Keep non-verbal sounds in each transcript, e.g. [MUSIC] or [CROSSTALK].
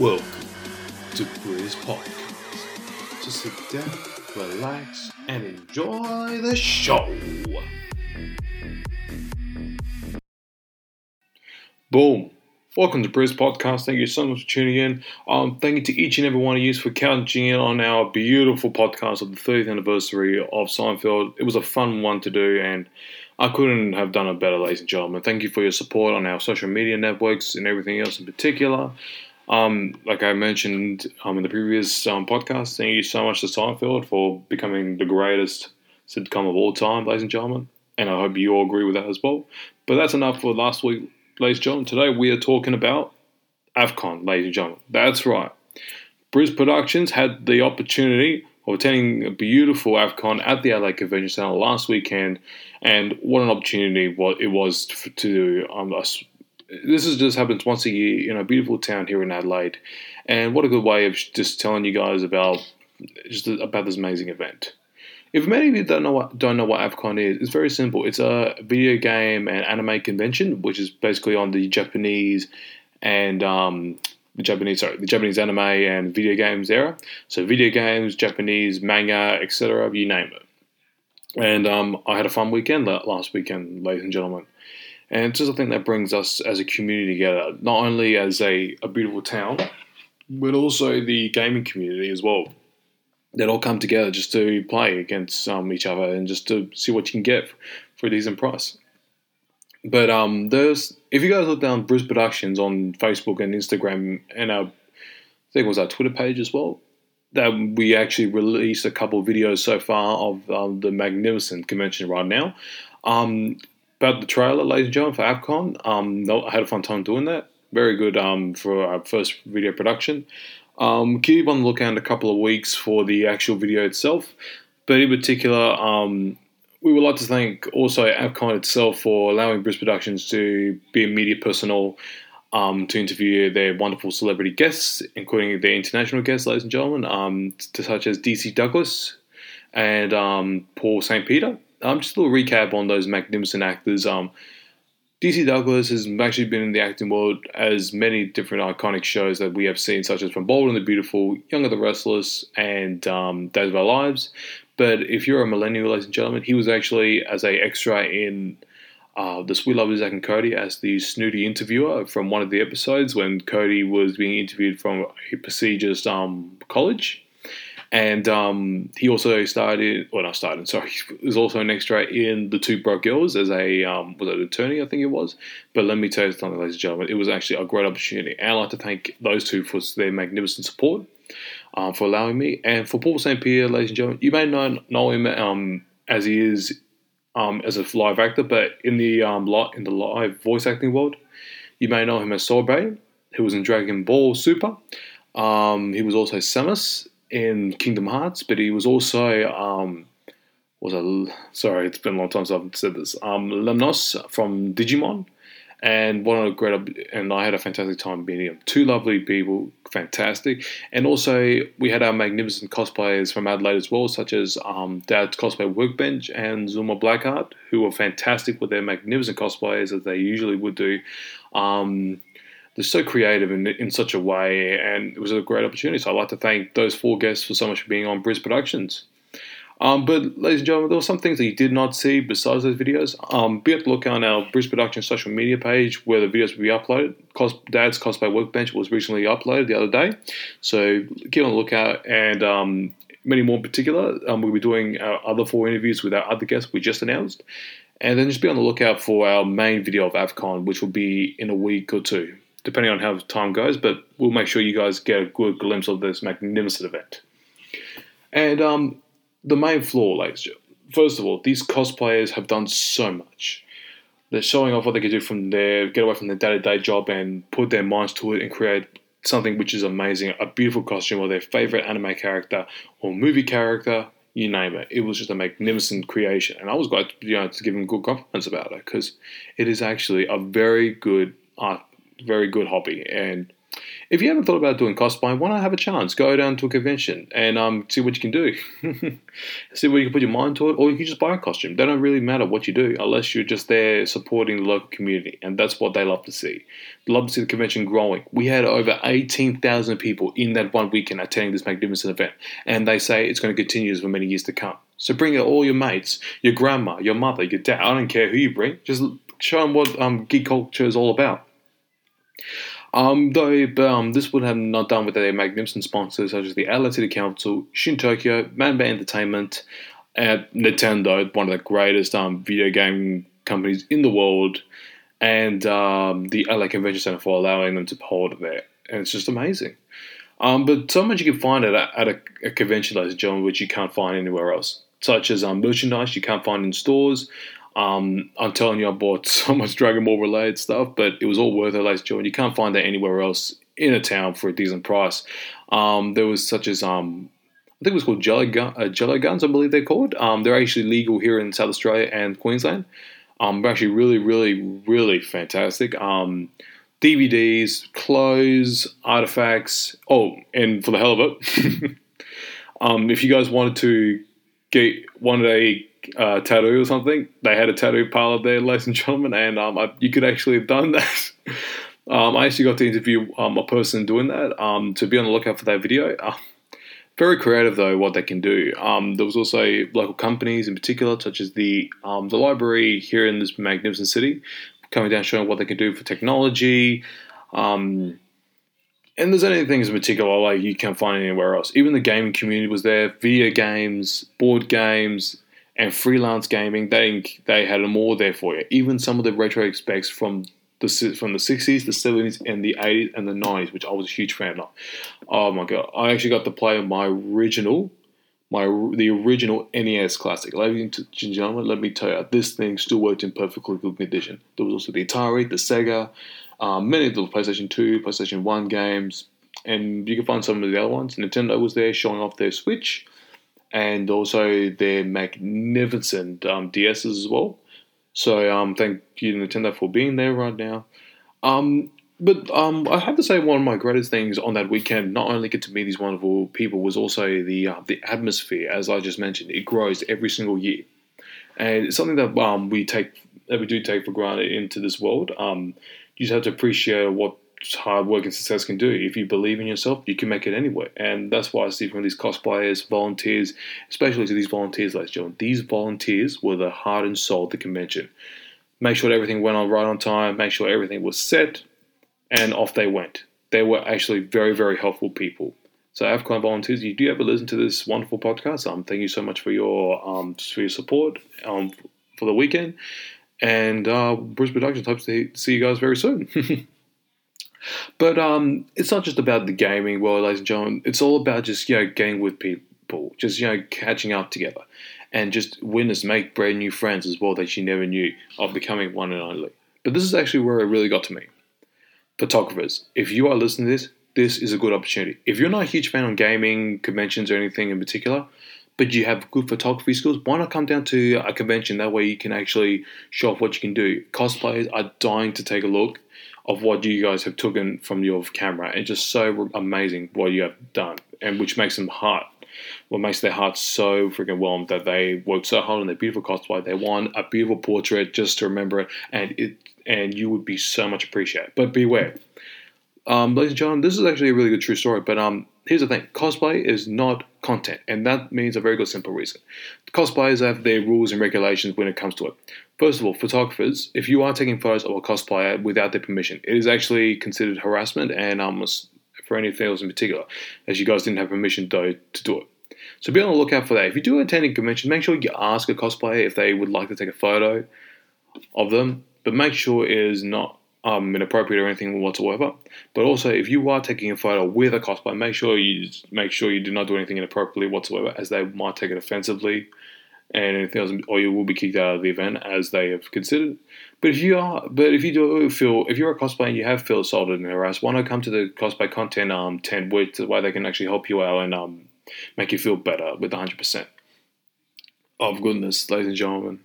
Welcome to Briz Podcast. So sit down, relax, and enjoy the show. Boom. Welcome to Briz Podcast. Thank you so much for tuning in. Um, thank you to each and every one of you for counting in on our beautiful podcast of the 30th anniversary of Seinfeld. It was a fun one to do, and I couldn't have done it better, ladies and gentlemen. Thank you for your support on our social media networks and everything else in particular. Um, like I mentioned um, in the previous um, podcast, thank you so much to Seinfeld for becoming the greatest sitcom of all time, ladies and gentlemen. And I hope you all agree with that as well. But that's enough for last week, ladies and gentlemen. Today we are talking about AVCon, ladies and gentlemen. That's right. Briz Productions had the opportunity of attending a beautiful AVCon at the LA Convention Center last weekend, and what an opportunity it was to um, us this is just happens once a year in a beautiful town here in Adelaide, and what a good way of just telling you guys about just about this amazing event. If many of you don't know what don't know what AVCon is, it's very simple. It's a video game and anime convention, which is basically on the Japanese and um, the Japanese sorry the Japanese anime and video games era. So video games, Japanese manga, etc. You name it. And um, I had a fun weekend last weekend, ladies and gentlemen. And it's just a thing that brings us as a community together, not only as a, a beautiful town, but also the gaming community as well. That all come together just to play against um, each other and just to see what you can get for a decent price. But um, there's if you guys look down Briz Productions on Facebook and Instagram and our I think it was our Twitter page as well, that we actually released a couple videos so far of um, the magnificent convention right now. Um, about the trailer, ladies and gentlemen, for AVCon. Um, no, I had a fun time doing that. Very good um, for our first video production. Um, keep on the lookout in a couple of weeks for the actual video itself. But in particular, um, we would like to thank also AVCon itself for allowing Briz Productions to be a media personnel um, to interview their wonderful celebrity guests, including their international guests, ladies and gentlemen, um, such as DC Douglas and um, Paul St. Peter um, just a little recap on those magnificent actors. Um, DC Douglas has actually been in the acting world as many different iconic shows that we have seen, such as From Bold and the Beautiful, Young and the Restless, and um, Days of Our Lives. But if you're a millennial, ladies and gentlemen, he was actually as a extra in uh, The Sweet Love of Zack and Cody as the snooty interviewer from one of the episodes when Cody was being interviewed from a prestigious um, college. And um, he also started, well, not started, sorry, [LAUGHS] he was also an extra in The Two Broke Girls as a, um, was an attorney, I think it was. But let me tell you something, ladies and gentlemen, it was actually a great opportunity. And I'd like to thank those two for their magnificent support, um, for allowing me. And for Paul St. Pierre, ladies and gentlemen, you may know, know him um, as he is um, as a live actor, but in the, um, in the live voice acting world, you may know him as Sorbet, who was in Dragon Ball Super. Um, he was also Xemnas in Kingdom Hearts, but he was also um, was a sorry, it's been a long time since I've said this. Um, Lemnos from Digimon, and one of the great and I had a fantastic time meeting him. Two lovely people, fantastic, and also we had our magnificent cosplayers from Adelaide as well, such as um, Dad's Cosplay Workbench and Zuma Blackheart, who were fantastic with their magnificent cosplays as they usually would do. Um, so creative in, in such a way, and it was a great opportunity. So I'd like to thank those four guests for so much for being on Briz Productions. Um, but, ladies and gentlemen, there were some things that you did not see besides those videos. Um, be at the lookout on our Briz Productions social media page where the videos will be uploaded. Cos- Dad's Cosplay Workbench was recently uploaded the other day. So keep on the lookout. And um, many more in particular, um, we'll be doing our other four interviews with our other guests we just announced. And then just be on the lookout for our main video of AVCon, which will be in a week or two depending on how time goes, but we'll make sure you guys get a good glimpse of this magnificent event. And um, the main flaw, ladies and first of all, these cosplayers have done so much. They're showing off what they can do from their get away from their day to day job and put their minds to it and create something which is amazing a beautiful costume or their favorite anime character or movie character, you name it. It was just a magnificent creation. And I was glad you know, to give them good compliments about it because it is actually a very good art very good hobby. And if you haven't thought about doing cosplay, why not have a chance? Go down to a convention and um, see what you can do. [LAUGHS] see where you can put your mind to it, or you can just buy a costume. They don't really matter what you do unless you're just there supporting the local community, and that's what they love to see. They love to see the convention growing. We had over 18,000 people in that one weekend attending this magnificent event, and they say it's going to continue for many years to come. So bring all your mates, your grandma, your mother, your dad. I don't care who you bring. Just show them what um, geek culture is all about. Um, though um, this would have not done with their magnificent sponsors such as the LA City Council, Shin Tokyo, Manbei Entertainment, and Nintendo, one of the greatest um, video game companies in the world, and um, the LA Convention Center for allowing them to hold it there. And it's just amazing. Um, but so much you can find at a, at a, a convention, ladies and gentlemen, which you can't find anywhere else, such as um, merchandise you can't find in stores, um, I'm telling you, I bought [LAUGHS] so much Dragon Ball related stuff, but it was all worth it, ladies and gentlemen. You can't find that anywhere else in a town for a decent price. Um, there was such as um, I think it was called Jelly, Gun, uh, Jello Guns, I believe they're called. Um, they're actually legal here in South Australia and Queensland. Um, they're actually really, really, really fantastic. Um, DVDs, clothes, artifacts. Oh, and for the hell of it, [LAUGHS] um, if you guys wanted to get wanted a uh, tattoo or something. They had a tattoo parlor there, [LAUGHS] ladies and gentlemen, and um, I, you could actually have done that. [LAUGHS] um, I actually got to interview um, a person doing that. Um, to be on the lookout for that video. Uh, very creative though, what they can do. Um, there was also local companies in particular, such as the um, the library here in this magnificent city, coming down showing what they can do for technology. Um, and there's anything things in particular like you can't find anywhere else. Even the gaming community was there, video games, board games, and freelance gaming, they they had all there for you. Even some of the retro specs from the from the sixties, the seventies, and the eighties and the nineties, which I was a huge fan of. Oh my god, I actually got to play my original, my the original NES classic. Ladies and gentlemen, let me tell you, this thing still worked in perfectly good condition. There was also the Atari, the Sega, um, many of the PlayStation Two, PlayStation One games, and you can find some of the other ones. Nintendo was there showing off their Switch and also their magnificent um, DSs as well. So um, thank you Nintendo for being there right now. Um, but um, I have to say, one of my greatest things on that weekend, not only get to meet these wonderful people, was also the uh, the atmosphere. As I just mentioned, it grows every single year, and it's something that um, we take that we do take for granted into this world. Um, you just have to appreciate what hard work and success can do. If you believe in yourself, you can make it anywhere. And that's why I see from these cosplayers, volunteers, especially to these volunteers, ladies and gentlemen, these volunteers were the heart and soul of the convention. Make sure everything went on right on time, make sure everything was set, and off they went. They were actually very, very helpful people. So, AVCon volunteers, you do ever listen to this wonderful podcast? Um, thank you so much for your um, for your support um, for the weekend. And uh, Briz Productions hopes to see you guys very soon. [LAUGHS] But um, it's not just about the gaming world, ladies and gentlemen. It's all about just you know getting with people, just you know catching up together, and just witness make brand new friends as well that you never knew of becoming one and only. But this is actually where it really got to me. Photographers, if you are listening to this, this is a good opportunity. If you're not a huge fan of gaming conventions or anything in particular, but you have good photography skills, why not come down to a convention? That way you can actually show off what you can do. Cosplayers are dying to take a look of what you guys have taken from your camera. It's just so amazing what you have done, and which makes them heart. What makes their hearts so freaking warm that they worked so hard on their beautiful cosplay. They want a beautiful portrait just to remember it, and it and you would be so much appreciated. But beware, um, ladies and gentlemen, this is actually a really good true story. But um, here's the thing: cosplay is not content, and that means a very good simple reason. Cosplayers have their rules and regulations when it comes to it. First of all, photographers, if you are taking photos of a cosplayer without their permission, it is actually considered harassment and um, for anything else in particular, as you guys didn't have permission though to do it. So be on the lookout for that. If you do attend a convention, make sure you ask a cosplayer if they would like to take a photo of them, but make sure it is not um, inappropriate or anything whatsoever. But also, if you are taking a photo with a cosplay, make sure you make sure you do not do anything inappropriately whatsoever, as they might take it offensively and anything else, or you will be kicked out of the event as they have considered. But if you are, but if you do feel, if you're a cosplayer and you have felt assaulted and harassed, why not come to the cosplay content um tent, which the way they can actually help you out and um make you feel better with 100 percent of goodness, ladies and gentlemen.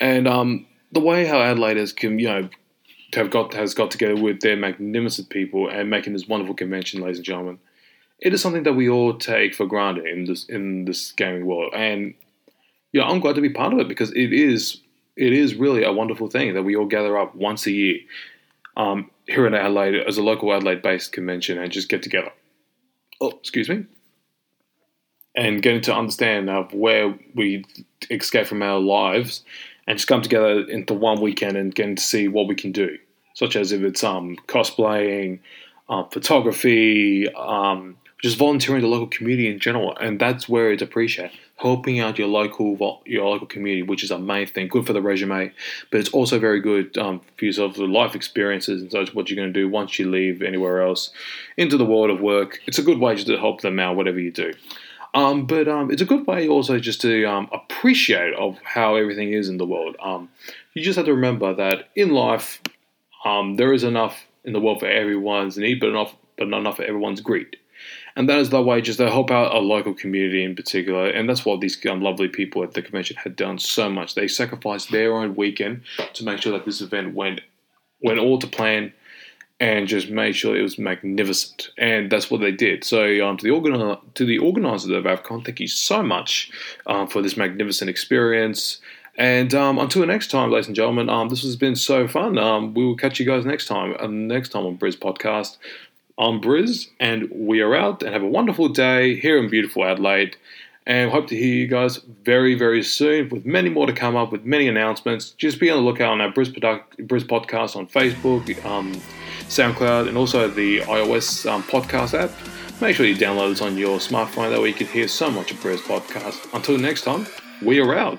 And um the way how Adelaide can you know have got has got together with their magnificent people and making this wonderful convention, ladies and gentlemen. It is something that we all take for granted in this in this gaming world, and yeah, I'm glad to be part of it because it is it is really a wonderful thing that we all gather up once a year um, here in Adelaide as a local Adelaide-based convention and just get together. Oh, excuse me. And getting to understand of where we escape from our lives and just come together into one weekend and getting to see what we can do, such as if it's um, cosplaying, uh, photography, um, just volunteering the local community in general, and that's where it's appreciated. Helping out your local your local community, which is a main thing, good for the resume, but it's also very good um, for yourself, the life experiences and such. What you're going to do once you leave anywhere else into the world of work. It's a good way just to help them out, whatever you do. Um, but um, it's a good way also just to um, appreciate of how everything is in the world. Um, you just have to remember that in life, um, there is enough in the world for everyone's need, but enough, but not enough for everyone's greed. And that is the way just to help out a local community in particular. And that's what these um, lovely people at the convention had done so much. They sacrificed their own weekend to make sure that this event went went all to plan and just made sure it was magnificent. And that's what they did. So um, to the organ- to the organisers of AvCon, thank you so much um, for this magnificent experience. And um, until next time, ladies and gentlemen, um, this has been so fun. Um, we will catch you guys next time. Uh, next time on Briz Podcast. I'm Briz, and we are out. And have a wonderful day here in beautiful Adelaide. And hope to hear you guys very, very soon with many more to come up with many announcements. Just be on the lookout on our Briz, Briz Podcast on Facebook. Um, SoundCloud, and also the iOS um, podcast app. Make sure you download this on your smartphone, that way you can hear so much of Briz podcast. Until next time, we are out.